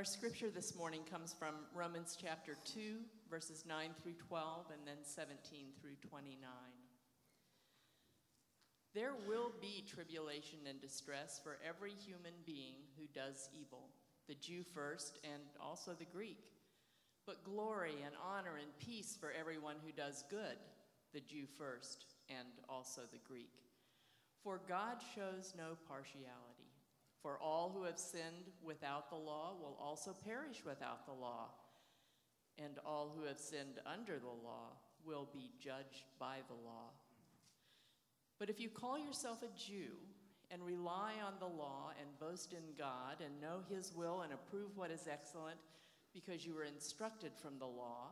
Our scripture this morning comes from Romans chapter 2, verses 9 through 12, and then 17 through 29. There will be tribulation and distress for every human being who does evil, the Jew first and also the Greek. But glory and honor and peace for everyone who does good, the Jew first and also the Greek. For God shows no partiality. For all who have sinned without the law will also perish without the law, and all who have sinned under the law will be judged by the law. But if you call yourself a Jew and rely on the law and boast in God and know his will and approve what is excellent because you were instructed from the law,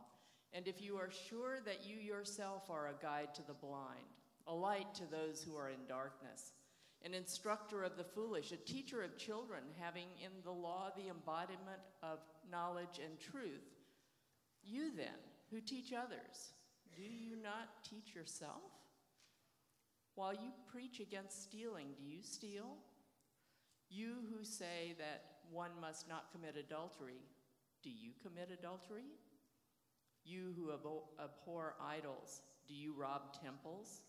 and if you are sure that you yourself are a guide to the blind, a light to those who are in darkness, an instructor of the foolish, a teacher of children, having in the law the embodiment of knowledge and truth, you then, who teach others, do you not teach yourself? While you preach against stealing, do you steal? You who say that one must not commit adultery, do you commit adultery? You who abhor idols, do you rob temples?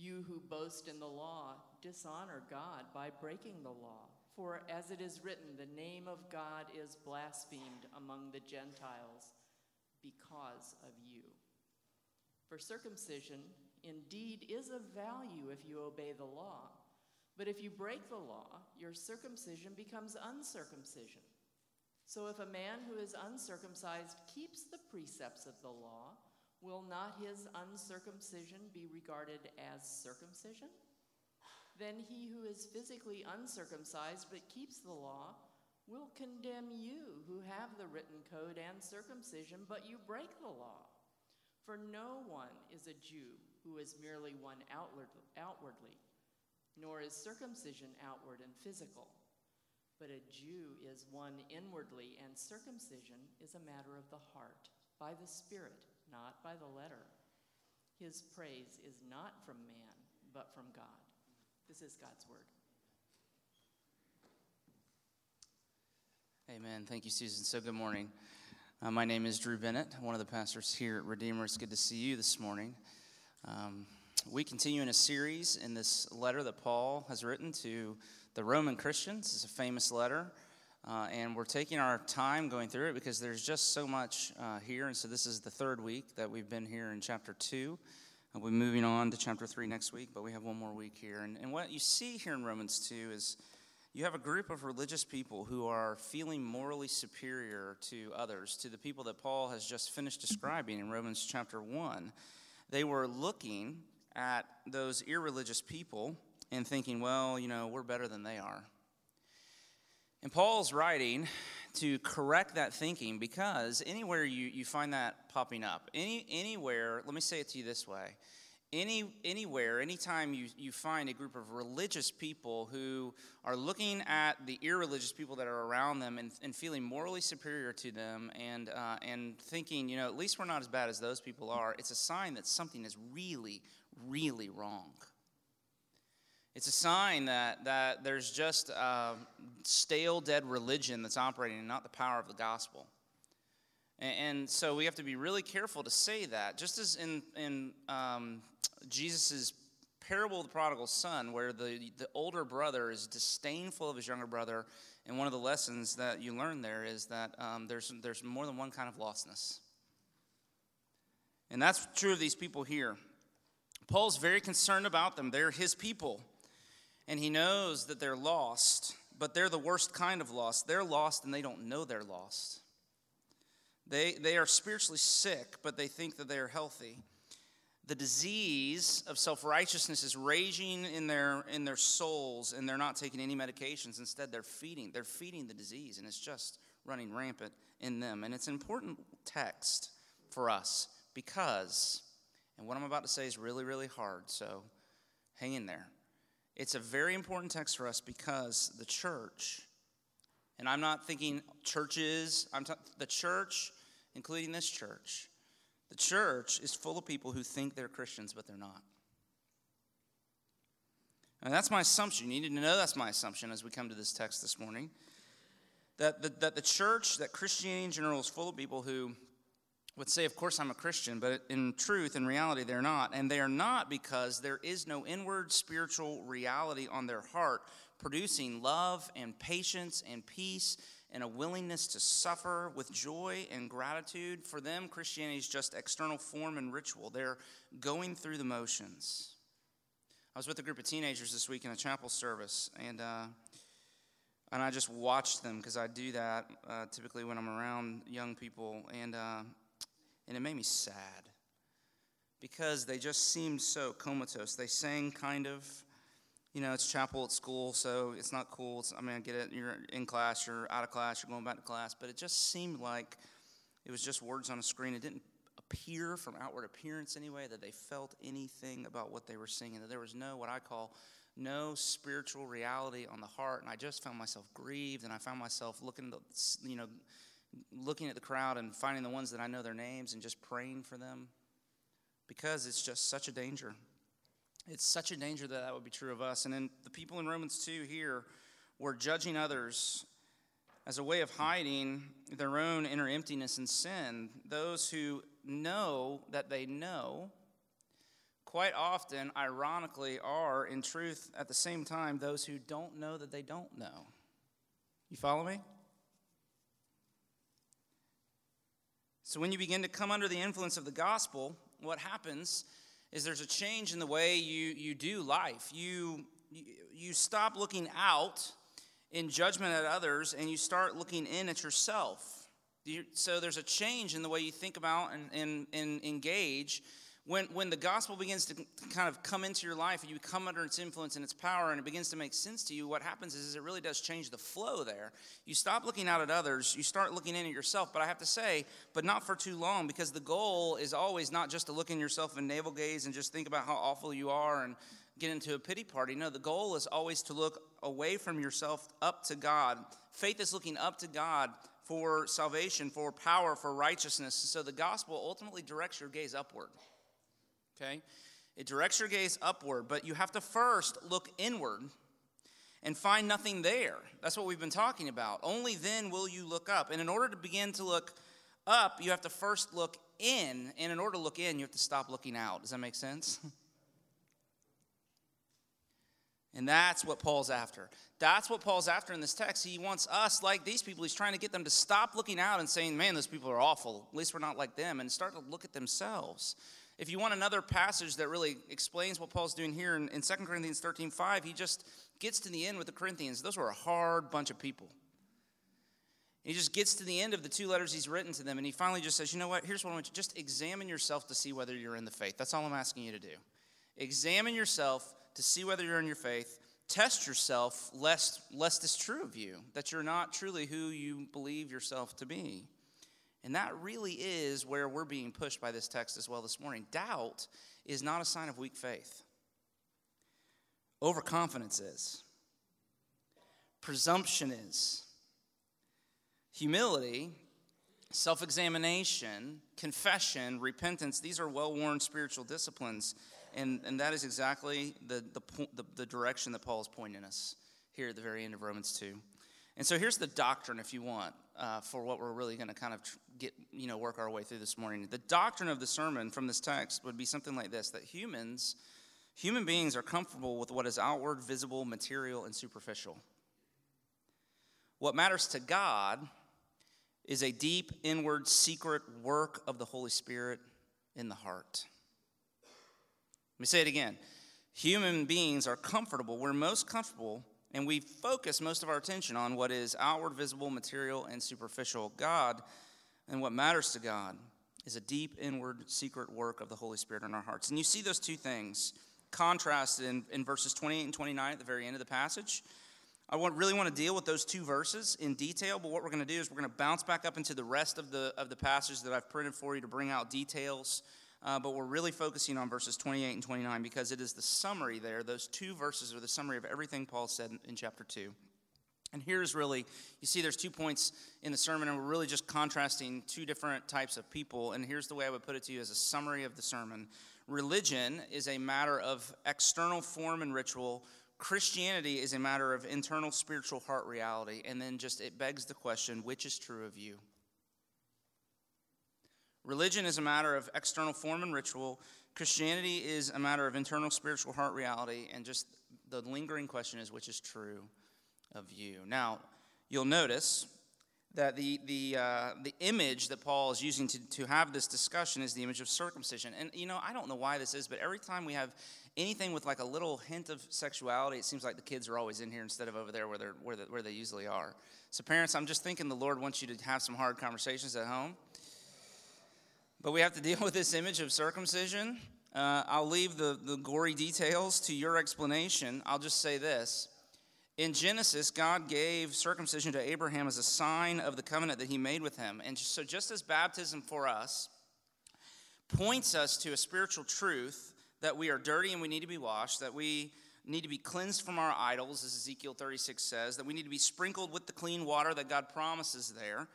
You who boast in the law, dishonor God by breaking the law. For as it is written, the name of God is blasphemed among the Gentiles because of you. For circumcision indeed is of value if you obey the law. But if you break the law, your circumcision becomes uncircumcision. So if a man who is uncircumcised keeps the precepts of the law, will not his uncircumcision be regarded as circumcision? Then he who is physically uncircumcised but keeps the law will condemn you who have the written code and circumcision, but you break the law. For no one is a Jew who is merely one outwardly, nor is circumcision outward and physical. But a Jew is one inwardly, and circumcision is a matter of the heart, by the Spirit, not by the letter. His praise is not from man, but from God. This is God's word. Amen. Thank you, Susan. So, good morning. Uh, my name is Drew Bennett, one of the pastors here at Redeemer. It's good to see you this morning. Um, we continue in a series in this letter that Paul has written to the Roman Christians. It's a famous letter. Uh, and we're taking our time going through it because there's just so much uh, here. And so, this is the third week that we've been here in chapter 2. we're moving on to chapter 3 next week, but we have one more week here. And, and what you see here in Romans 2 is you have a group of religious people who are feeling morally superior to others, to the people that Paul has just finished describing in Romans chapter 1. They were looking at those irreligious people and thinking, well, you know, we're better than they are. And Paul's writing to correct that thinking because anywhere you, you find that popping up, any, anywhere, let me say it to you this way. Any, anywhere, anytime you, you find a group of religious people who are looking at the irreligious people that are around them and, and feeling morally superior to them and, uh, and thinking, you know, at least we're not as bad as those people are, it's a sign that something is really, really wrong. It's a sign that, that there's just a stale, dead religion that's operating and not the power of the gospel. And, and so we have to be really careful to say that. Just as in, in um, Jesus' parable of the prodigal son, where the, the older brother is disdainful of his younger brother, and one of the lessons that you learn there is that um, there's, there's more than one kind of lostness. And that's true of these people here. Paul's very concerned about them. They're his people and he knows that they're lost, but they're the worst kind of lost. They're lost and they don't know they're lost. They, they are spiritually sick, but they think that they are healthy. The disease of self righteousness is raging in their, in their souls, and they're not taking any medications. Instead, they're feeding. They're feeding the disease, and it's just running rampant in them. And it's an important text for us because, and what I'm about to say is really, really hard, so hang in there. It's a very important text for us because the church, and I'm not thinking churches, I'm talking the church, including this church, the church is full of people who think they're Christians, but they're not. And that's my assumption. You need to know that's my assumption as we come to this text this morning. that the, that the church, that Christianity in general, is full of people who would say, Of course, I'm a Christian, but in truth, in reality, they're not. And they are not because there is no inward spiritual reality on their heart, producing love and patience and peace and a willingness to suffer with joy and gratitude. For them, Christianity is just external form and ritual. They're going through the motions. I was with a group of teenagers this week in a chapel service, and uh, and I just watched them because I do that uh, typically when I'm around young people, and uh, and it made me sad because they just seemed so comatose. They sang kind of, you know, it's chapel at school, so it's not cool. It's, I mean, I get it. You're in class, you're out of class, you're going back to class, but it just seemed like it was just words on a screen. It didn't appear from outward appearance anyway that they felt anything about what they were singing. That there was no what I call no spiritual reality on the heart, and I just found myself grieved, and I found myself looking, to, you know looking at the crowd and finding the ones that I know their names and just praying for them because it's just such a danger. It's such a danger that that would be true of us. And then the people in Romans 2 here were judging others as a way of hiding their own inner emptiness and sin. Those who know that they know, quite often, ironically, are in truth at the same time those who don't know that they don't know. You follow me? So, when you begin to come under the influence of the gospel, what happens is there's a change in the way you, you do life. You, you stop looking out in judgment at others and you start looking in at yourself. So, there's a change in the way you think about and, and, and engage when, when the gospel begins to kind of come into your life and you come under its influence and its power and it begins to make sense to you, what happens is, is it really does change the flow there. You stop looking out at others, you start looking in at yourself. But I have to say, but not for too long, because the goal is always not just to look in yourself and navel gaze and just think about how awful you are and get into a pity party. No, the goal is always to look away from yourself up to God. Faith is looking up to God for salvation, for power, for righteousness. So the gospel ultimately directs your gaze upward okay? It directs your gaze upward, but you have to first look inward and find nothing there. That's what we've been talking about. Only then will you look up. And in order to begin to look up, you have to first look in. And in order to look in, you have to stop looking out. Does that make sense? And that's what Paul's after. That's what Paul's after in this text. He wants us, like these people, he's trying to get them to stop looking out and saying, man, those people are awful. At least we're not like them, and start to look at themselves. If you want another passage that really explains what Paul's doing here in, in 2 Corinthians 13 5, he just gets to the end with the Corinthians. Those were a hard bunch of people. He just gets to the end of the two letters he's written to them, and he finally just says, You know what? Here's what I want you to just examine yourself to see whether you're in the faith. That's all I'm asking you to do. Examine yourself to see whether you're in your faith. Test yourself, lest, lest it's true of you, that you're not truly who you believe yourself to be. And that really is where we're being pushed by this text as well this morning. Doubt is not a sign of weak faith, overconfidence is, presumption is, humility. Self examination, confession, repentance, these are well worn spiritual disciplines. And, and that is exactly the, the, the, the direction that Paul is pointing us here at the very end of Romans 2. And so here's the doctrine, if you want, uh, for what we're really going to kind of get, you know, work our way through this morning. The doctrine of the sermon from this text would be something like this: that humans, human beings, are comfortable with what is outward, visible, material, and superficial. What matters to God is a deep, inward, secret work of the Holy Spirit in the heart. Let me say it again. Human beings are comfortable. We're most comfortable and we focus most of our attention on what is outward, visible, material, and superficial. God and what matters to God is a deep, inward, secret work of the Holy Spirit in our hearts. And you see those two things contrasted in, in verses 28 and 29 at the very end of the passage. I want, really want to deal with those two verses in detail, but what we're going to do is we're going to bounce back up into the rest of the, of the passage that I've printed for you to bring out details uh, but we're really focusing on verses 28 and 29 because it is the summary there. Those two verses are the summary of everything Paul said in, in chapter 2. And here's really, you see, there's two points in the sermon, and we're really just contrasting two different types of people. And here's the way I would put it to you as a summary of the sermon Religion is a matter of external form and ritual, Christianity is a matter of internal spiritual heart reality, and then just it begs the question which is true of you? Religion is a matter of external form and ritual. Christianity is a matter of internal spiritual heart reality, and just the lingering question is which is true of you? Now, you'll notice that the, the, uh, the image that Paul is using to, to have this discussion is the image of circumcision. And, you know, I don't know why this is, but every time we have anything with like a little hint of sexuality, it seems like the kids are always in here instead of over there where, they're, where, the, where they usually are. So, parents, I'm just thinking the Lord wants you to have some hard conversations at home. But we have to deal with this image of circumcision. Uh, I'll leave the, the gory details to your explanation. I'll just say this. In Genesis, God gave circumcision to Abraham as a sign of the covenant that he made with him. And so, just as baptism for us points us to a spiritual truth that we are dirty and we need to be washed, that we need to be cleansed from our idols, as Ezekiel 36 says, that we need to be sprinkled with the clean water that God promises there,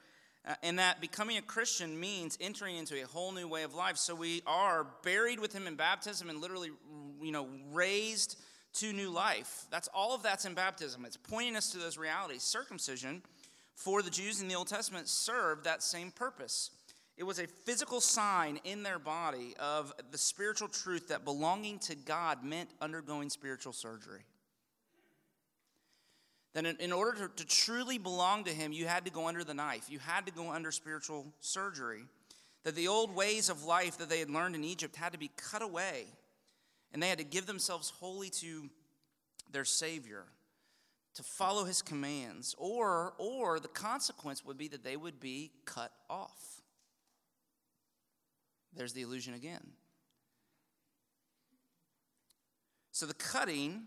uh, and that becoming a Christian means entering into a whole new way of life. So we are buried with Him in baptism and literally, you know, raised to new life. That's all of that's in baptism. It's pointing us to those realities. Circumcision for the Jews in the Old Testament served that same purpose. It was a physical sign in their body of the spiritual truth that belonging to God meant undergoing spiritual surgery. That in, in order to, to truly belong to Him, you had to go under the knife, you had to go under spiritual surgery. That the old ways of life that they had learned in Egypt had to be cut away, and they had to give themselves wholly to their Savior to follow his commands or or the consequence would be that they would be cut off there's the illusion again. So the cutting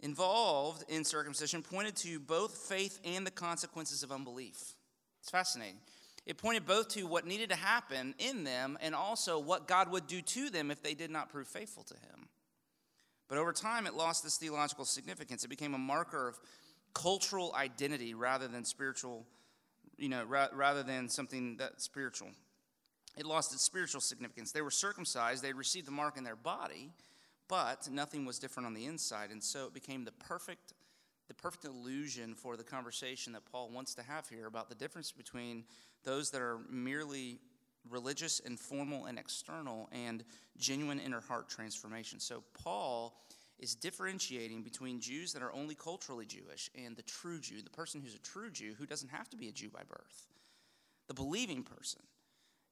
involved in circumcision pointed to both faith and the consequences of unbelief. It's fascinating. It pointed both to what needed to happen in them and also what God would do to them if they did not prove faithful to Him. But over time, it lost this theological significance. It became a marker of cultural identity rather than spiritual, you know, ra- rather than something that's spiritual it lost its spiritual significance. They were circumcised, they received the mark in their body, but nothing was different on the inside. And so it became the perfect, the perfect illusion for the conversation that Paul wants to have here about the difference between those that are merely religious and formal and external and genuine inner heart transformation. So Paul is differentiating between Jews that are only culturally Jewish and the true Jew, the person who's a true Jew who doesn't have to be a Jew by birth, the believing person.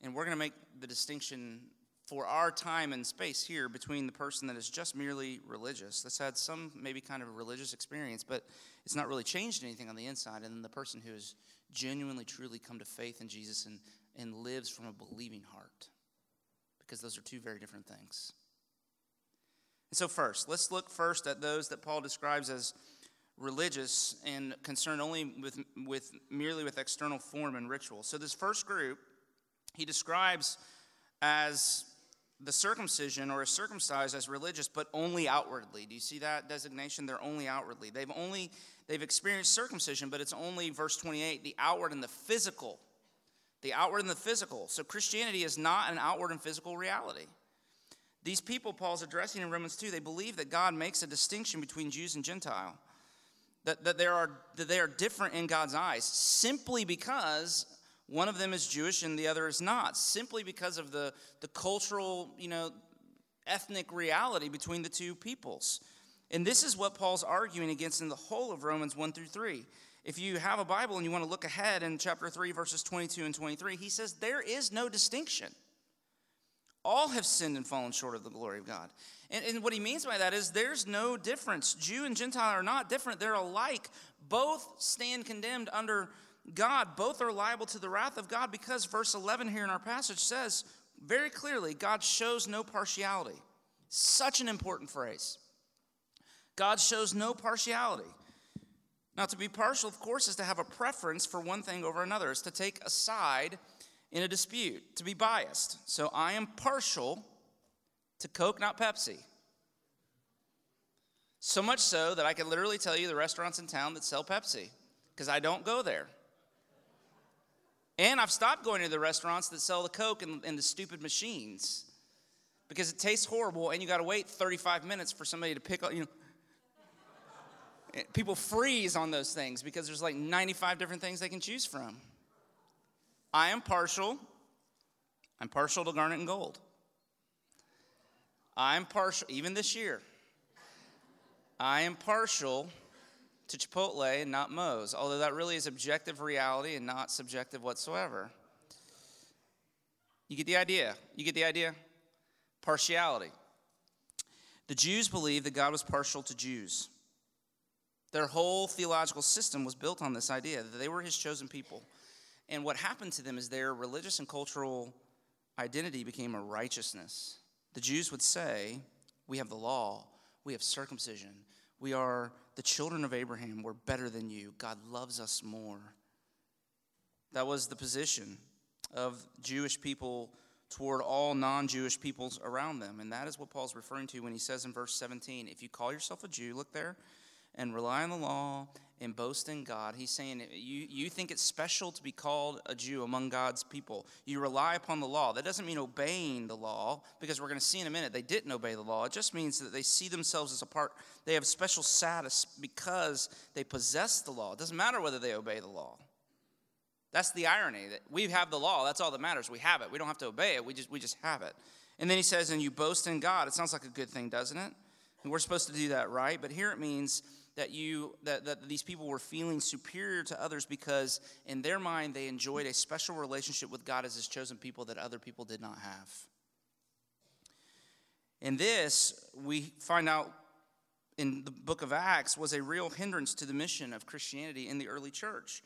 And we're going to make the distinction for our time and space here between the person that is just merely religious, that's had some maybe kind of religious experience, but it's not really changed anything on the inside, and then the person who has genuinely, truly come to faith in Jesus and, and lives from a believing heart. Because those are two very different things. And so, first, let's look first at those that Paul describes as religious and concerned only with, with merely with external form and ritual. So, this first group he describes as the circumcision or a circumcised as religious but only outwardly. Do you see that designation? They're only outwardly. They've only they've experienced circumcision but it's only verse 28 the outward and the physical. The outward and the physical. So christianity is not an outward and physical reality. These people paul's addressing in romans 2 they believe that god makes a distinction between jews and gentile that, that, there are, that they are different in god's eyes simply because one of them is Jewish and the other is not, simply because of the, the cultural, you know, ethnic reality between the two peoples. And this is what Paul's arguing against in the whole of Romans 1 through 3. If you have a Bible and you want to look ahead in chapter 3, verses 22 and 23, he says, There is no distinction. All have sinned and fallen short of the glory of God. And, and what he means by that is there's no difference. Jew and Gentile are not different, they're alike. Both stand condemned under God, both are liable to the wrath of God because verse 11 here in our passage says very clearly God shows no partiality. Such an important phrase. God shows no partiality. Now, to be partial, of course, is to have a preference for one thing over another, is to take a side in a dispute, to be biased. So I am partial to Coke, not Pepsi. So much so that I can literally tell you the restaurants in town that sell Pepsi, because I don't go there. And I've stopped going to the restaurants that sell the Coke and, and the stupid machines because it tastes horrible and you got to wait 35 minutes for somebody to pick up, you know, eh, People freeze on those things because there's like 95 different things they can choose from. I am partial. I'm partial to garnet and gold. I'm partial, even this year, I am partial to Chipotle and not Moe's, although that really is objective reality and not subjective whatsoever. You get the idea. You get the idea? Partiality. The Jews believed that God was partial to Jews. Their whole theological system was built on this idea that they were his chosen people. And what happened to them is their religious and cultural identity became a righteousness. The Jews would say, We have the law, we have circumcision, we are the children of Abraham, we're better than you, God loves us more. That was the position of Jewish people toward all non Jewish peoples around them. And that is what Paul's referring to when he says in verse 17 if you call yourself a Jew, look there, and rely on the law and boast in God. He's saying you, you think it's special to be called a Jew among God's people. You rely upon the law. That doesn't mean obeying the law, because we're going to see in a minute they didn't obey the law. It just means that they see themselves as a part, they have special status because they possess the law. It doesn't matter whether they obey the law. That's the irony that we have the law. That's all that matters. We have it. We don't have to obey it. We just, we just have it. And then he says, and you boast in God. It sounds like a good thing, doesn't it? And we're supposed to do that, right? But here it means that you that, that these people were feeling superior to others because in their mind they enjoyed a special relationship with God as his chosen people that other people did not have. In this, we find out in the book of Acts was a real hindrance to the mission of Christianity in the early church.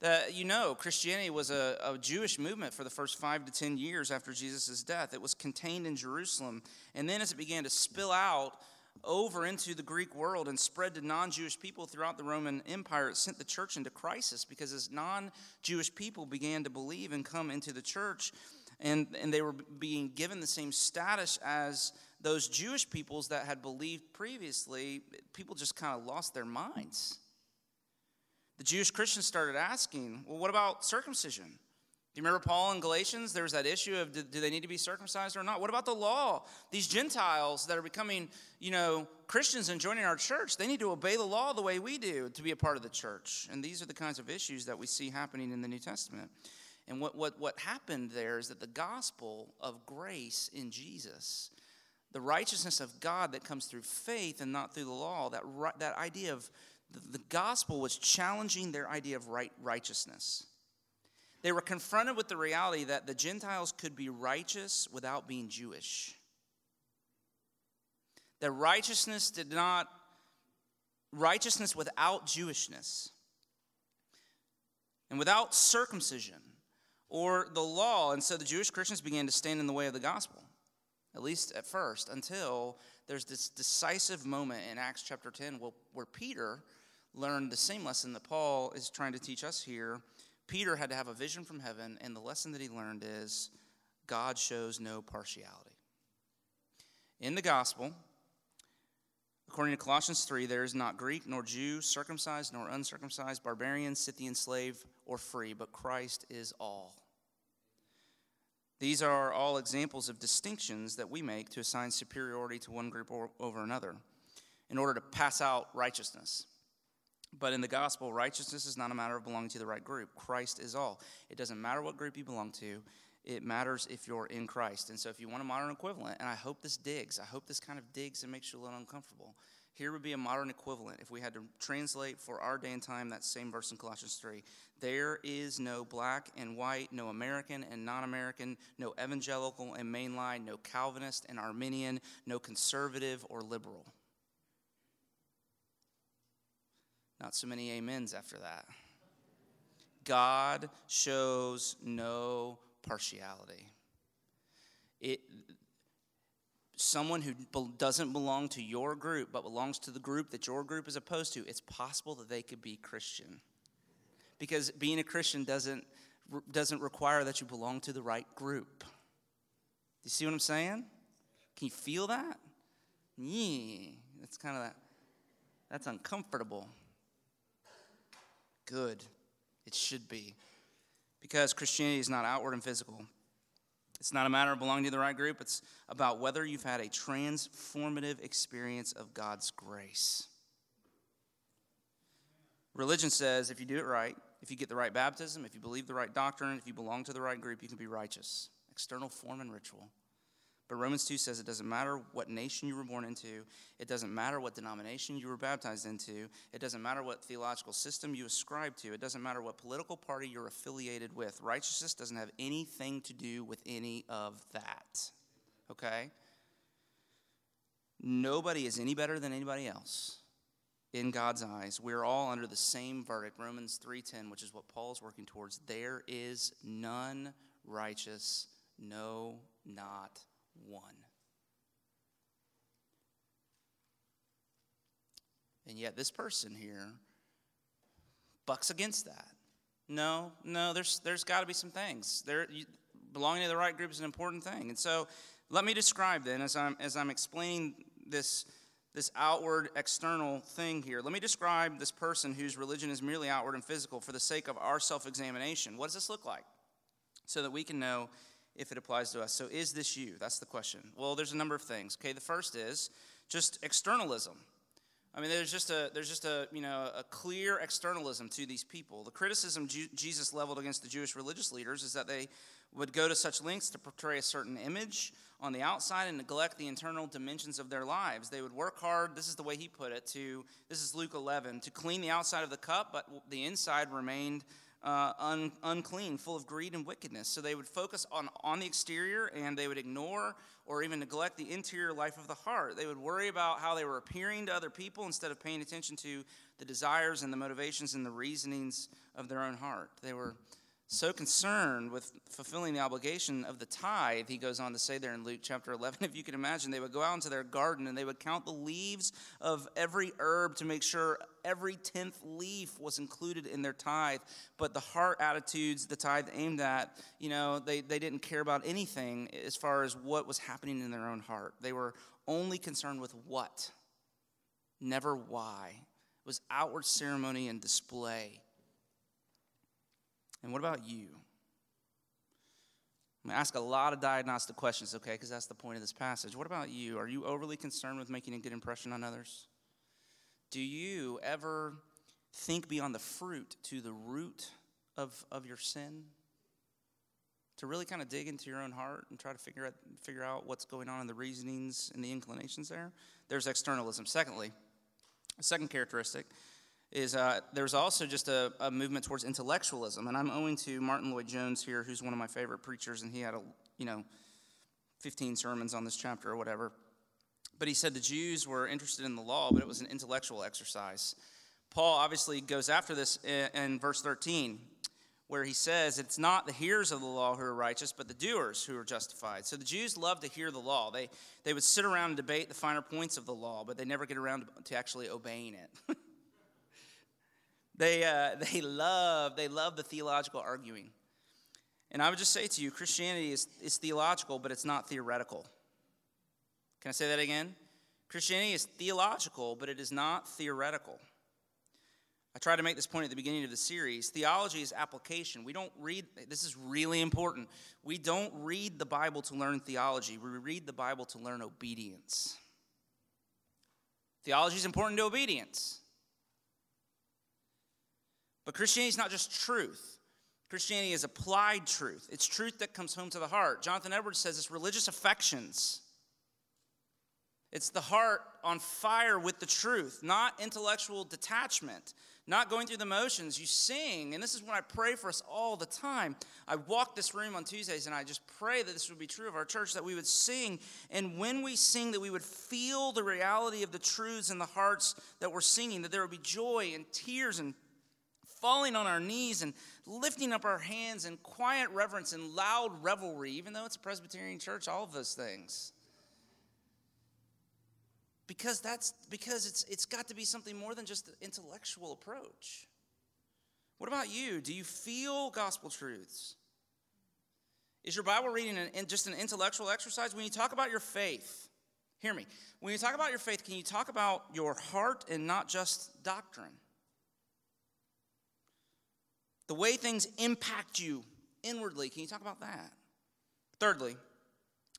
That you know, Christianity was a, a, Jewish movement for the first five to ten years after Jesus' death. It was contained in Jerusalem. And then as it began to spill out over into the Greek world and spread to non Jewish people throughout the Roman Empire, it sent the church into crisis because as non Jewish people began to believe and come into the church, and, and they were being given the same status as those Jewish peoples that had believed previously, people just kind of lost their minds. The Jewish Christians started asking, well, what about circumcision? Do you remember Paul in Galatians? There was that issue of do, they need to be circumcised or not? What about the law? These Gentiles that are becoming, you know, Christians and joining our church, they need to obey the law the way we do to be a part of the church. And these are the kinds of issues that we see happening in the New Testament. And what, what, what happened there is that the gospel of grace in Jesus, the righteousness of God that comes through faith and not through the law, that, that idea of the, the gospel was challenging their idea of right righteousness. They were confronted with the reality that the Gentiles could be righteous without being Jewish. That righteousness did not, righteousness without Jewishness and without circumcision or the law. And so the Jewish Christians began to stand in the way of the gospel, at least at first, until there's this decisive moment in Acts chapter 10 where, Peter learned the same lesson that Paul is trying to teach us here Peter had to have a vision from heaven, and the lesson that he learned is God shows no partiality. In the gospel, according to Colossians 3, there is not Greek nor Jew, circumcised nor uncircumcised, barbarian, Scythian, slave, or free, but Christ is all. These are all examples of distinctions that we make to assign superiority to one group over another in order to pass out righteousness. But in the gospel, righteousness is not a matter of belonging to the right group. Christ is all. It doesn't matter what group you belong to, it matters if you're in Christ. And so, if you want a modern equivalent, and I hope this digs, I hope this kind of digs and makes you a little uncomfortable. Here would be a modern equivalent if we had to translate for our day and time that same verse in Colossians 3. There is no black and white, no American and non American, no evangelical and mainline, no Calvinist and Arminian, no conservative or liberal. Not so many amens after that. God shows no partiality. It, someone who doesn't belong to your group but belongs to the group that your group is opposed to, it's possible that they could be Christian. Because being a Christian doesn't, doesn't require that you belong to the right group. You see what I'm saying? Can you feel that? Yeah, that's kind of that. That's uncomfortable good. It should be. Because Christianity is not outward and physical. It's not a matter of belonging to the right group, it's about whether you've had a transformative experience of God's grace. Religion says if you do it right, if you get the right baptism, if you believe the right doctrine, if you belong to the right group, you can be righteous. External form and ritual. But Romans 2 says it doesn't matter what nation you were born into, it doesn't matter what denomination you were baptized into, it doesn't matter what theological system you ascribe to, it doesn't matter what political party you're affiliated with. Righteousness doesn't have anything to do with any of that. Okay? Nobody is any better than anybody else in God's eyes. We're all under the same verdict, Romans 3:10, which is what Paul's working towards. There is none righteous, no not one. And yet, this person here bucks against that. No, no, there's, there's got to be some things. There, you, belonging to the right group is an important thing. And so, let me describe then, as I'm, as I'm explaining this, this outward, external thing here, let me describe this person whose religion is merely outward and physical for the sake of our self examination. What does this look like? So that we can know if it applies to us. So, is this you? That's the question. Well, there's a number of things. Okay, the first is just externalism. I mean, there's just a there's just a you know a clear externalism to these people. The criticism Jesus leveled against the Jewish religious leaders is that they would go to such lengths to portray a certain image on the outside and neglect the internal dimensions of their lives. They would work hard. This is the way he put it. To this is Luke 11 to clean the outside of the cup, but the inside remained uh, un, unclean, full of greed and wickedness. So they would focus on, on the exterior and they would ignore or even neglect the interior life of the heart. They would worry about how they were appearing to other people instead of paying attention to the desires and the motivations and the reasonings of their own heart. They were so concerned with fulfilling the obligation of the tithe, he goes on to say there in Luke chapter 11, if you can imagine, they would go out into their garden and they would count the leaves of every herb to make sure every tenth leaf was included in their tithe. But the heart attitudes the tithe aimed at, you know, they, they didn't care about anything as far as what was happening in their own heart. They were only concerned with what, never why. It was outward ceremony and display. And what about you? I'm going to ask a lot of diagnostic questions, okay, because that's the point of this passage. What about you? Are you overly concerned with making a good impression on others? Do you ever think beyond the fruit to the root of, of your sin? To really kind of dig into your own heart and try to figure out, figure out what's going on in the reasonings and the inclinations there? There's externalism. Secondly, a second characteristic is uh, there's also just a, a, movement towards intellectualism. And I'm owing to Martyn Lloyd-Jones here, who's one of my favorite preachers, and he had a, you know, 15 sermons on this chapter or whatever. But he said the Jews were interested in the law, but it was an intellectual exercise. Paul obviously goes after this in, in verse 13, where he says it's not the hearers of the law who are righteous, but the doers who are justified. So the Jews love to hear the law. They, they would sit around and debate the finer points of the law, but they never get around to actually obeying it. They, uh, they love they love the theological arguing. And I would just say to you, Christianity is, is theological, but it's not theoretical. Can I say that again? Christianity is theological, but it is not theoretical. I tried to make this point at the beginning of the series. Theology is application. We don't read, this is really important. We don't read the Bible to learn theology, we read the Bible to learn obedience. Theology is important to obedience. But Christianity is not just truth. Christianity is applied truth. It's truth that comes home to the heart. Jonathan Edwards says it's religious affections. It's the heart on fire with the truth, not intellectual detachment, not going through the motions. You sing, and this is what I pray for us all the time. I walk this room on Tuesdays, and I just pray that this would be true of our church, that we would sing, and when we sing, that we would feel the reality of the truths in the hearts that we're singing, that there would be joy and tears and falling on our knees and lifting up our hands in quiet reverence and loud revelry, even though it's a Presbyterian church, all of those things. Because that's because it's it's got to be something more than just an intellectual approach. What about you? Do you feel gospel truths? Is your Bible reading an, just an intellectual exercise? When you talk about your faith, hear me. When you talk about your faith, can you talk about your heart and not just doctrine? The way things impact you inwardly. Can you talk about that? Thirdly,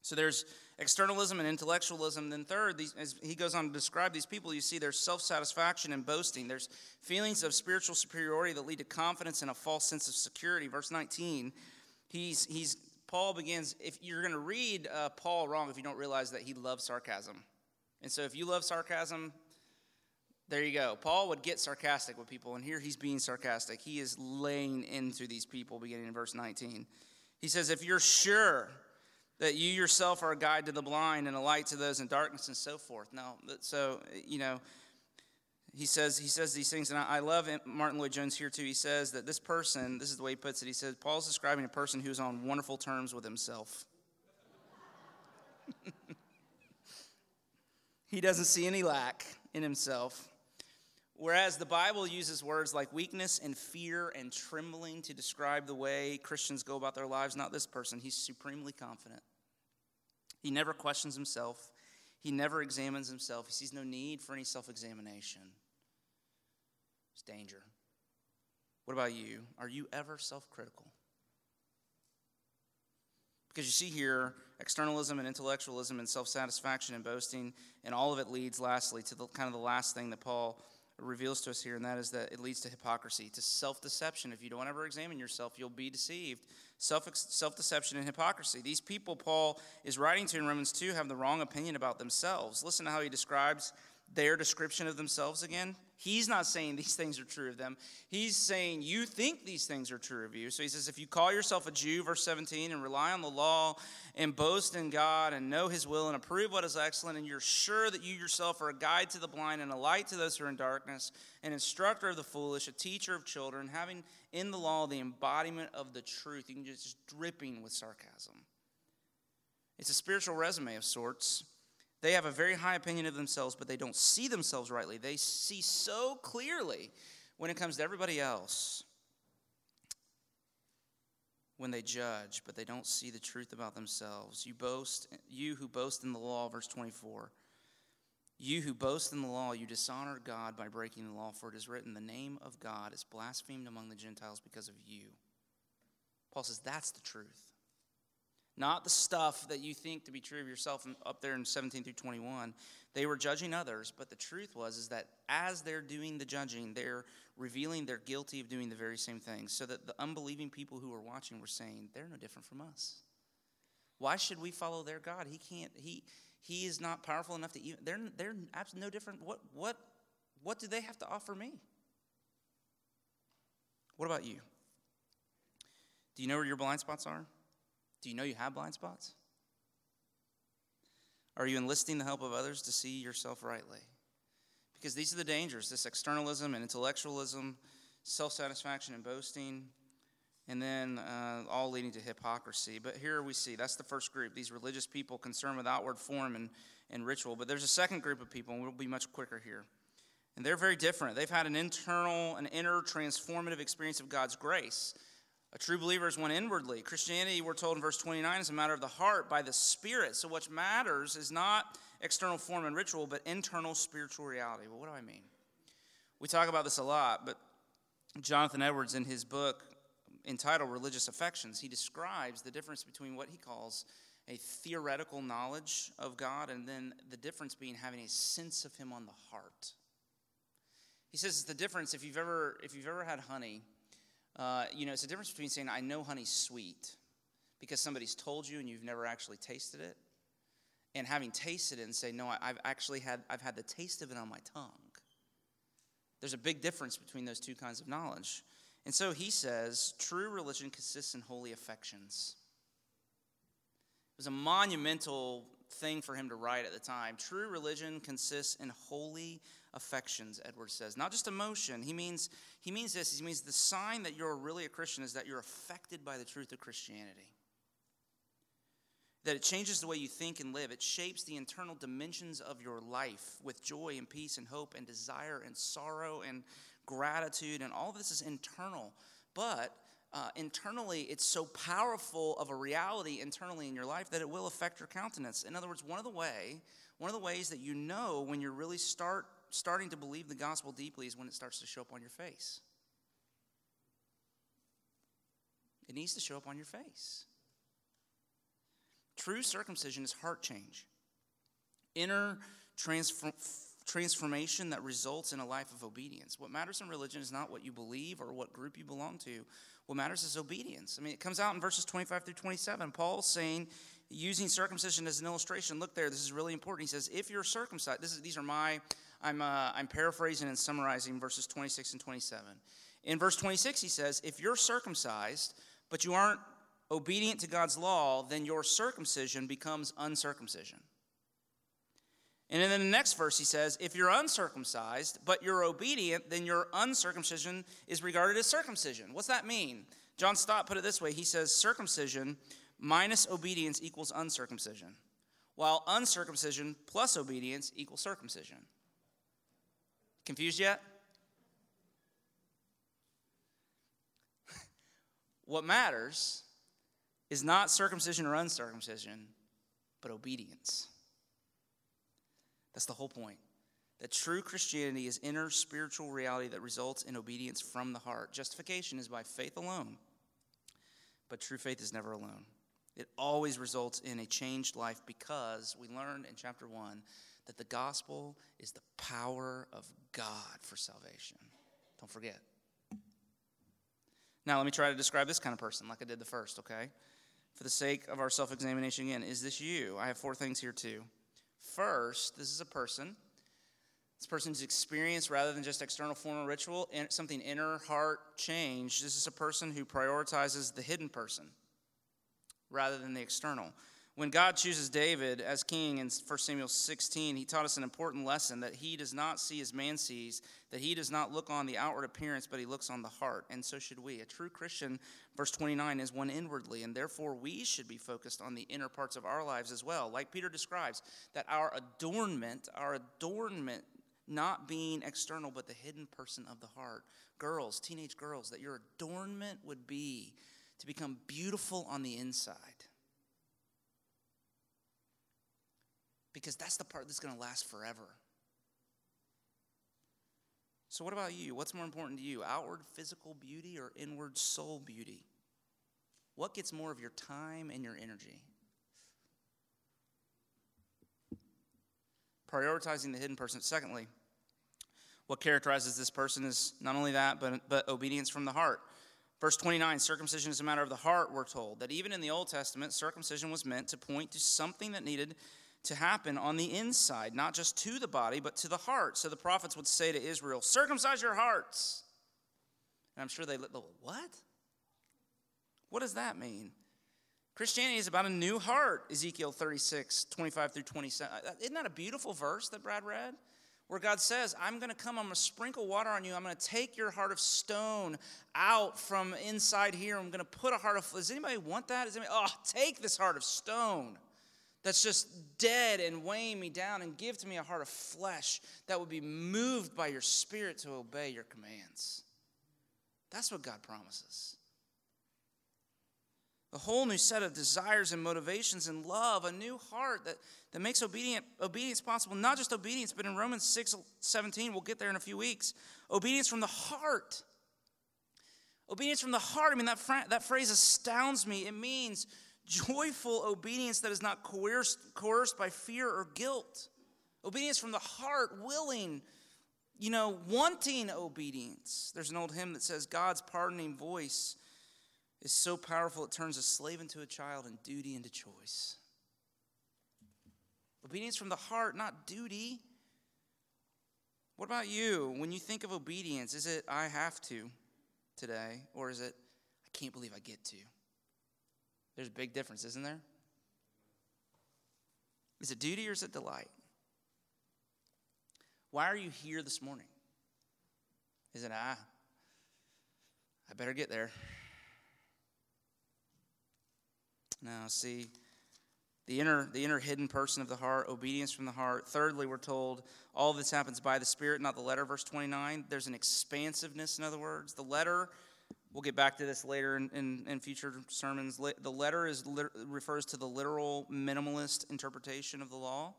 So there's externalism and intellectualism. Then, third, these, as he goes on to describe these people, you see there's self satisfaction and boasting. There's feelings of spiritual superiority that lead to confidence and a false sense of security. Verse 19, he's, he's, Paul begins, if you're going to read uh, Paul wrong if you don't realize that he loves sarcasm. And so if you love sarcasm, there you go. Paul would get sarcastic with people, and here he's being sarcastic. He is laying into these people beginning in verse 19. He says, If you're sure that you yourself are a guide to the blind and a light to those in darkness and so forth. Now, so, you know, he says, he says these things, and I, love Martyn Lloyd-Jones here too. He says that this person, this is the way he puts it, he says, Paul's describing a person who's on wonderful terms with himself. he doesn't see any lack in himself. Whereas the Bible uses words like weakness and fear and trembling to describe the way Christians go about their lives, not this person. He's supremely confident. He never questions himself, he never examines himself. He sees no need for any self examination. It's danger. What about you? Are you ever self critical? Because you see here, externalism and intellectualism and self satisfaction and boasting, and all of it leads, lastly, to the kind of the last thing that Paul reveals to us here, and that is that it leads to hypocrisy, to self deception. If you don't ever examine yourself, you'll be deceived. Self deception and hypocrisy. These people Paul is writing to in Romans 2 have the wrong opinion about themselves. Listen to how he describes their description of themselves again. He's not saying these things are true of them. He's saying you think these things are true of you. So he says, if you call yourself a Jew, verse 17, and rely on the law and boast in God and know his will and approve what is excellent, and you're sure that you yourself are a guide to the blind and a light to those who are in darkness, an instructor of the foolish, a teacher of children, having in the law the embodiment of the truth. You can just, just dripping with sarcasm. It's a spiritual resume of sorts. They have a very high opinion of themselves, but they don't see themselves rightly. They see so clearly when it comes to everybody else when they judge, but they don't see the truth about themselves. You boast, you who boast in the law, verse 24. You who boast in the law, you dishonor God by breaking the law, for it is written, The name of God is blasphemed among the Gentiles because of you. Paul says that's the truth not the stuff that you think to be true of yourself up there in 17 through 21 they were judging others but the truth was is that as they're doing the judging they're revealing they're guilty of doing the very same things so that the unbelieving people who were watching were saying they're no different from us. Why should we follow their god? He can't he he is not powerful enough to even they're they're no different what what what do they have to offer me? What about you? Do you know where your blind spots are do you know you have blind spots? Are you enlisting the help of others to see yourself rightly? Because these are the dangers this externalism and intellectualism, self satisfaction and boasting, and then uh, all leading to hypocrisy. But here we see that's the first group, these religious people concerned with outward form and, and ritual. But there's a second group of people, and we'll be much quicker here. And they're very different. They've had an internal, an inner transformative experience of God's grace. A true believer is one inwardly. Christianity, we're told in verse 29, is a matter of the heart by the Spirit. So, what matters is not external form and ritual, but internal spiritual reality. Well, what do I mean? We talk about this a lot, but Jonathan Edwards, in his book entitled Religious Affections, he describes the difference between what he calls a theoretical knowledge of God and then the difference being having a sense of Him on the heart. He says it's the difference if you've ever if you've ever had honey uh, you know, it's a difference between saying, I know honey's sweet because somebody's told you and you've never actually tasted it, and having tasted it and say, No, I've actually had, I've had the taste of it on my tongue. There's a big difference between those two kinds of knowledge. And so he says, true religion consists in holy affections. It was a monumental thing for him to write at the time. True religion consists in holy affections, Edwards says. Not just emotion. He means, he means this. He means the sign that you're really a Christian is that you're affected by the truth of Christianity. That it changes the way you think and live. It shapes the internal dimensions of your life with joy and peace and hope and desire and sorrow and gratitude. And all of this is internal. But uh, internally, it's so powerful of a reality internally in your life that it will affect your countenance. In other words, one of the way, one of the ways that you know when you really start starting to believe the gospel deeply is when it starts to show up on your face. It needs to show up on your face. True circumcision is heart change, inner transform, transformation that results in a life of obedience. What matters in religion is not what you believe or what group you belong to. What matters is obedience. I mean, it comes out in verses 25 through 27. Paul's saying, using circumcision as an illustration. Look there, this is really important. He says, if you're circumcised, this is, these are my, I'm, uh, I'm paraphrasing and summarizing verses 26 and 27. In verse 26, he says, if you're circumcised, but you aren't obedient to God's law, then your circumcision becomes uncircumcision. And then in the next verse, he says, If you're uncircumcised, but you're obedient, then your uncircumcision is regarded as circumcision. What's that mean? John Stott put it this way He says, Circumcision minus obedience equals uncircumcision, while uncircumcision plus obedience equals circumcision. Confused yet? what matters is not circumcision or uncircumcision, but obedience. That's the whole point. That true Christianity is inner spiritual reality that results in obedience from the heart. Justification is by faith alone, but true faith is never alone. It always results in a changed life because we learned in chapter 1 that the gospel is the power of God for salvation. Don't forget. Now, let me try to describe this kind of person like I did the first, okay? For the sake of our self examination again, is this you? I have four things here too. First, this is a person. This person's experience, rather than just external formal ritual, something inner heart change. This is a person who prioritizes the hidden person rather than the external. When God chooses David as king in 1 Samuel 16, he taught us an important lesson that he does not see as man sees, that he does not look on the outward appearance, but he looks on the heart. And so should we. A true Christian, verse 29, is one inwardly, and therefore we should be focused on the inner parts of our lives as well. Like Peter describes, that our adornment, our adornment, not being external, but the hidden person of the heart. Girls, teenage girls, that your adornment would be to become beautiful on the inside because that's the part that's going to last forever. So, what about you? What's more important to you, outward physical beauty or inward soul beauty? What gets more of your time and your energy? Prioritizing the hidden person. Secondly, what characterizes this person is not only that, but, but obedience from the heart. Verse 29 circumcision is a matter of the heart, we're told. That even in the Old Testament, circumcision was meant to point to something that needed to happen on the inside, not just to the body, but to the heart. So the prophets would say to Israel, Circumcise your hearts. And I'm sure they, what? What does that mean? Christianity is about a new heart, Ezekiel 36, 25 through 27. Uh, isn't that a beautiful verse that Brad read? Where God says, I'm going to come, I'm going to sprinkle water on you, I'm going to take your heart of stone out from inside here, I'm going to put a heart of. Does anybody want that? Does anybody, oh, take this heart of stone that's just dead and weighing me down and give to me a heart of flesh that would be moved by your spirit to obey your commands. That's what God promises. A whole new set of desires and motivations and love, a new heart that, that makes obedient, obedience possible. Not just obedience, but in Romans 6 17, we'll get there in a few weeks. Obedience from the heart. Obedience from the heart. I mean, that, that phrase astounds me. It means joyful obedience that is not coerced, coerced by fear or guilt. Obedience from the heart, willing, you know, wanting obedience. There's an old hymn that says, God's pardoning voice is so powerful it turns a slave into a child and duty into choice. Obedience from the heart, not duty. What about you? When you think of obedience, is it I have to today, or is it I can't believe I get to? There's a big difference, isn't there? Is it duty or is it delight? Why are you here this morning? Is it, I? I better get there? Now, see, the inner, the inner hidden person of the heart, obedience from the heart. Thirdly, we're told all this happens by the Spirit, not the letter, verse 29. There's an expansiveness, in other words. The letter We'll get back to this later in, in, in future sermons. The letter is refers to the literal minimalist interpretation of the law.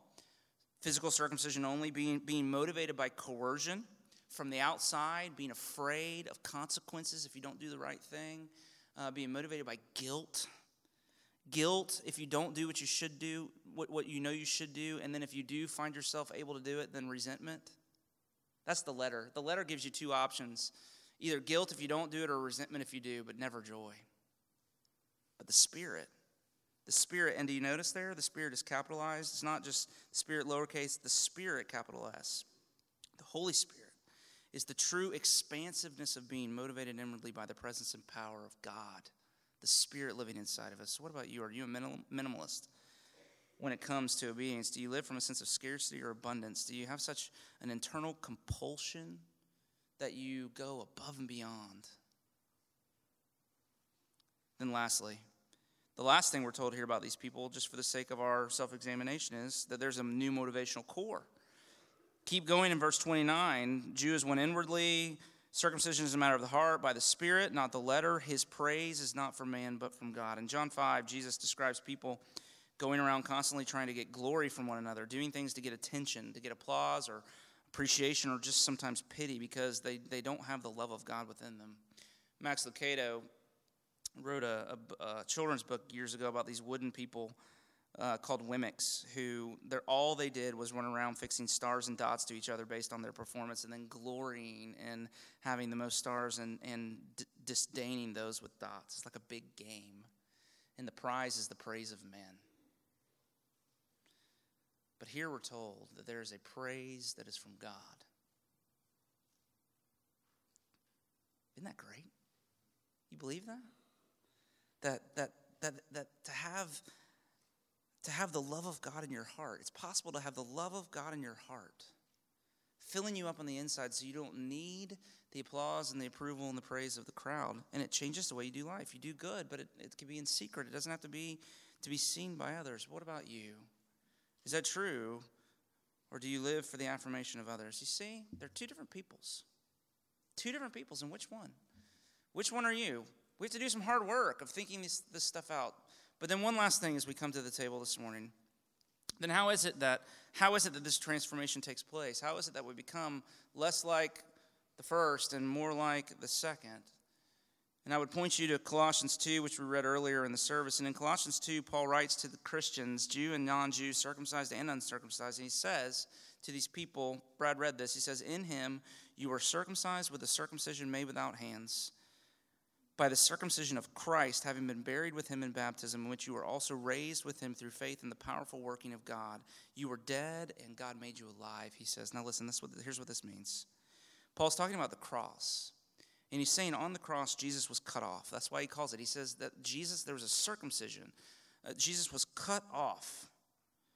Physical circumcision only, being, being motivated by coercion from the outside, being afraid of consequences if you don't do the right thing, uh, being motivated by guilt. guilt if you don't do what you should do, what, what you know you should do, and then if you do find yourself able to do it, then resentment. That's the letter. The letter gives you two options either guilt if you don't do it, or resentment if you do, but never joy. But the Spirit, the Spirit, and do you notice there? The Spirit is capitalized. It's not just Spirit lowercase, the Spirit, capital S. The Holy Spirit is the true expansiveness of being motivated inwardly by the presence and power of God, the Spirit living inside of us. So, what about you? Are you a minimalist when it comes to obedience? Do you live from a sense of scarcity or abundance? Do you have such an internal compulsion that you go above and beyond? Then, lastly, the last thing we're told here about these people, just for the sake of our self examination, is that there's a new motivational core. Keep going in verse 29. Jews went inwardly. Circumcision is a matter of the heart by the Spirit, not the letter. His praise is not from man, but from God. In John 5, Jesus describes people going around constantly trying to get glory from one another, doing things to get attention, to get applause or appreciation or just sometimes pity because they, they don't have the love of God within them. Max Lucado wrote a, a, a, children's book years ago about these wooden people uh, called Wemmicks, who they're, all they did was run around fixing stars and dots to each other based on their performance, and then glorying in having the most stars and, and d- disdaining those with dots. It's like a big game, and the prize is the praise of men. But here we're told that there is a praise that is from God. Isn't that great? You believe that? that that that that to have to have the love of God in your heart. It's possible to have the love of God in your heart, filling you up on the inside so you don't need the applause and the approval and the praise of the crowd. And it changes the way you do life. You do good, but it, it can be in secret. It doesn't have to be to be seen by others. What about you? Is that true? Or do you live for the affirmation of others? You see, they're two different peoples. Two different peoples, and which one? Which one are you? We have to do some hard work of thinking this, this stuff out. But then one last thing as we come to the table this morning. Then how is it that how is it that this transformation takes place? How is it that we become less like the first and more like the second? And I would point you to Colossians 2, which we read earlier in the service. And in Colossians 2, Paul writes to the Christians, Jew and non Jew, circumcised and uncircumcised. And he says to these people, Brad read this, he says, In him you are circumcised with a circumcision made without hands by the circumcision of Christ, having been buried with him in baptism, in which you were also raised with him through faith in the powerful working of God. You were dead, and God made you alive, he says. Now, listen, this here's what this means. Paul's talking about the cross. And he's saying on the cross, Jesus was cut off. That's why he calls it. He says that Jesus, there was a circumcision. Uh, Jesus was cut off.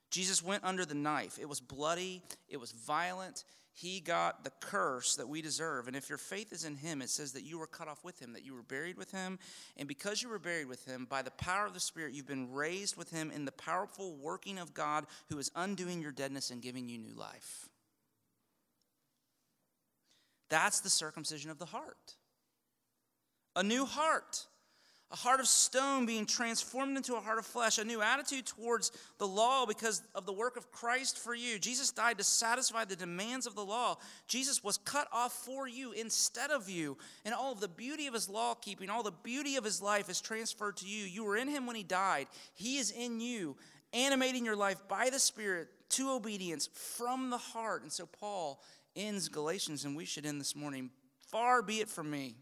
Jesus went under the knife. It was bloody, it was violent, he got the curse that we deserve. And if your faith is in him, it says that you were cut off with him, that you were buried with him. And because you were buried with him, by the power of the Spirit, you've been raised with him in the powerful working of God who is undoing your deadness and giving you new life. That's the circumcision of the heart. A new heart a heart of stone being transformed into a heart of flesh, a new attitude towards the law because of the work of Christ for you. Jesus died to satisfy the demands of the law. Jesus was cut off for you instead of you. And all of the beauty of his law keeping, all the beauty of his life is transferred to you. You were in him when he died, he is in you, animating your life by the Spirit to obedience from the heart. And so Paul ends Galatians, and we should end this morning. Far be it from me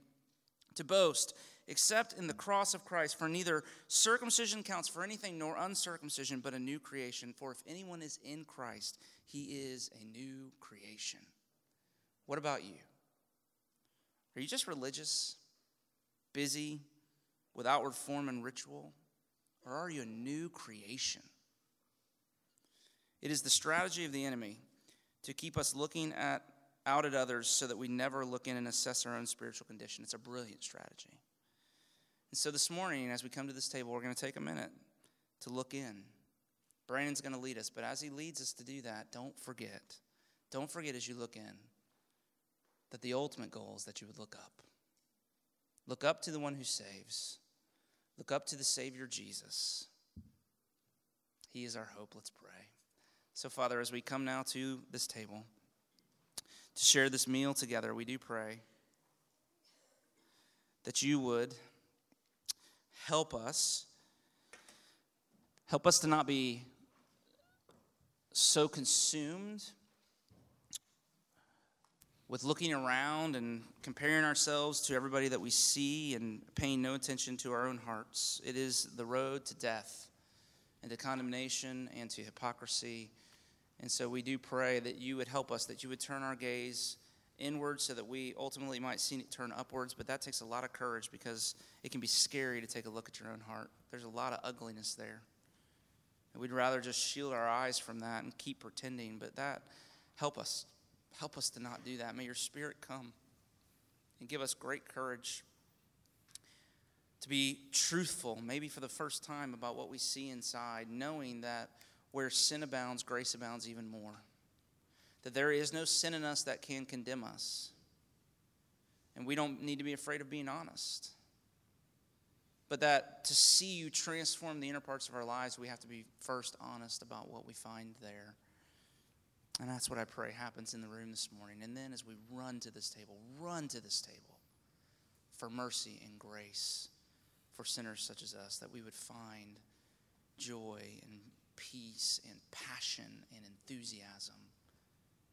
to boast except in the cross of Christ. For neither circumcision counts for anything nor uncircumcision, but a new creation. For if anyone is in Christ, he is a new creation. What about you? Are you just religious, busy, with outward form and ritual? Or are you a new creation? It is the strategy of the enemy to keep us looking at out at others so that we never look in and assess our own spiritual condition. It's a brilliant strategy. And so this morning, as we come to this table, we're going to take a minute to look in. Brandon's going to lead us, but as he leads us to do that, don't forget, don't forget as you look in, that the ultimate goal is that you would look up. Look up to the one who saves. Look up to the Savior Jesus. He is our hope. Let's pray. So, Father, as we come now to this table to share this meal together, we do pray that you would help us Help us to not be so consumed with looking around and comparing ourselves to everybody that we see and paying no attention to our own hearts. It is the road to death and to condemnation and to hypocrisy. And so we do pray that you would help us, that you would turn our gaze inward so that we ultimately might see it turn upwards. But that takes a lot of courage because it can be scary to take a look at your own heart. There's a lot of ugliness there. And we'd rather just shield our eyes from that and keep pretending. But that, help us. Help us to not do that. May your spirit come and give us great courage to be truthful, maybe for the first time, about what we see inside, knowing that where sin abounds, grace abounds even more. That there is no sin in us that can condemn us. And we don't need to be afraid of being honest. But that to see you transform the inner parts of our lives, we have to be first honest about what we find there. And that's what I pray happens in the room this morning. And then as we run to this table, run to this table for mercy and grace for sinners such as us, that we would find joy and peace and passion and enthusiasm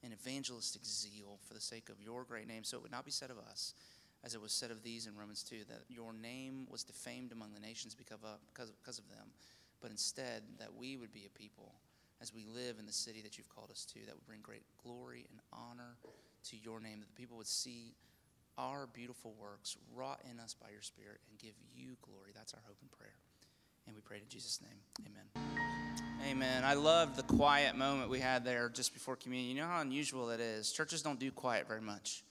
and evangelistic zeal for the sake of your great name. So it would not be said of us, as it was said of these in Romans 2, that your name was defamed among the nations because of, because, of them, but instead that we would be a people as we live in the city that you've called us to, that would bring great glory and honor to your name, that the people would see our beautiful works wrought in us by your Spirit and give you glory. That's our hope and prayer. And we pray in Jesus' name. Amen. Amen. I love the quiet moment we had there just before communion. You know how unusual that is. Churches don't do quiet very much.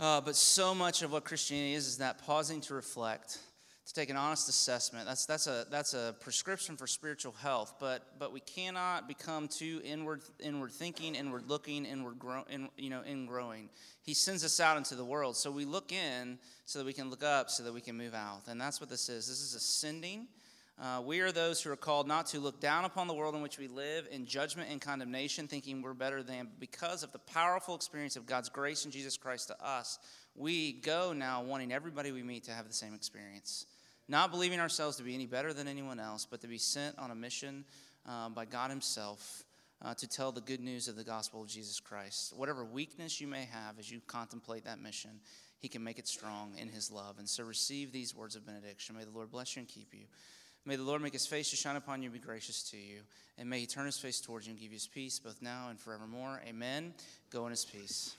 Uh, but so much of what Christianity is is that pausing to reflect to take an honest assessment. That's, that's, a, that's a prescription for spiritual health, but, but we cannot become too inward, inward thinking, inward looking, inward grow, in, you know, in growing. He sends us out into the world. So we look in so that we can look up, so that we can move out. And that's what this is. This is ascending. Uh, we are those who are called not to look down upon the world in which we live in judgment and condemnation, thinking we're better than. Because of the powerful experience of God's grace in Jesus Christ to us, we go now wanting everybody we meet to have the same experience not believing ourselves to be any better than anyone else, but to be sent on a mission uh, by God Himself uh, to tell the good news of the gospel of Jesus Christ. Whatever weakness you may have as you contemplate that mission, He can make it strong in His love. And so receive these words of benediction. May the Lord bless you and keep you. May the Lord make His face to shine upon you and be gracious to you. And may He turn His face towards you and give you His peace, both now and forevermore. Amen. Go in His peace.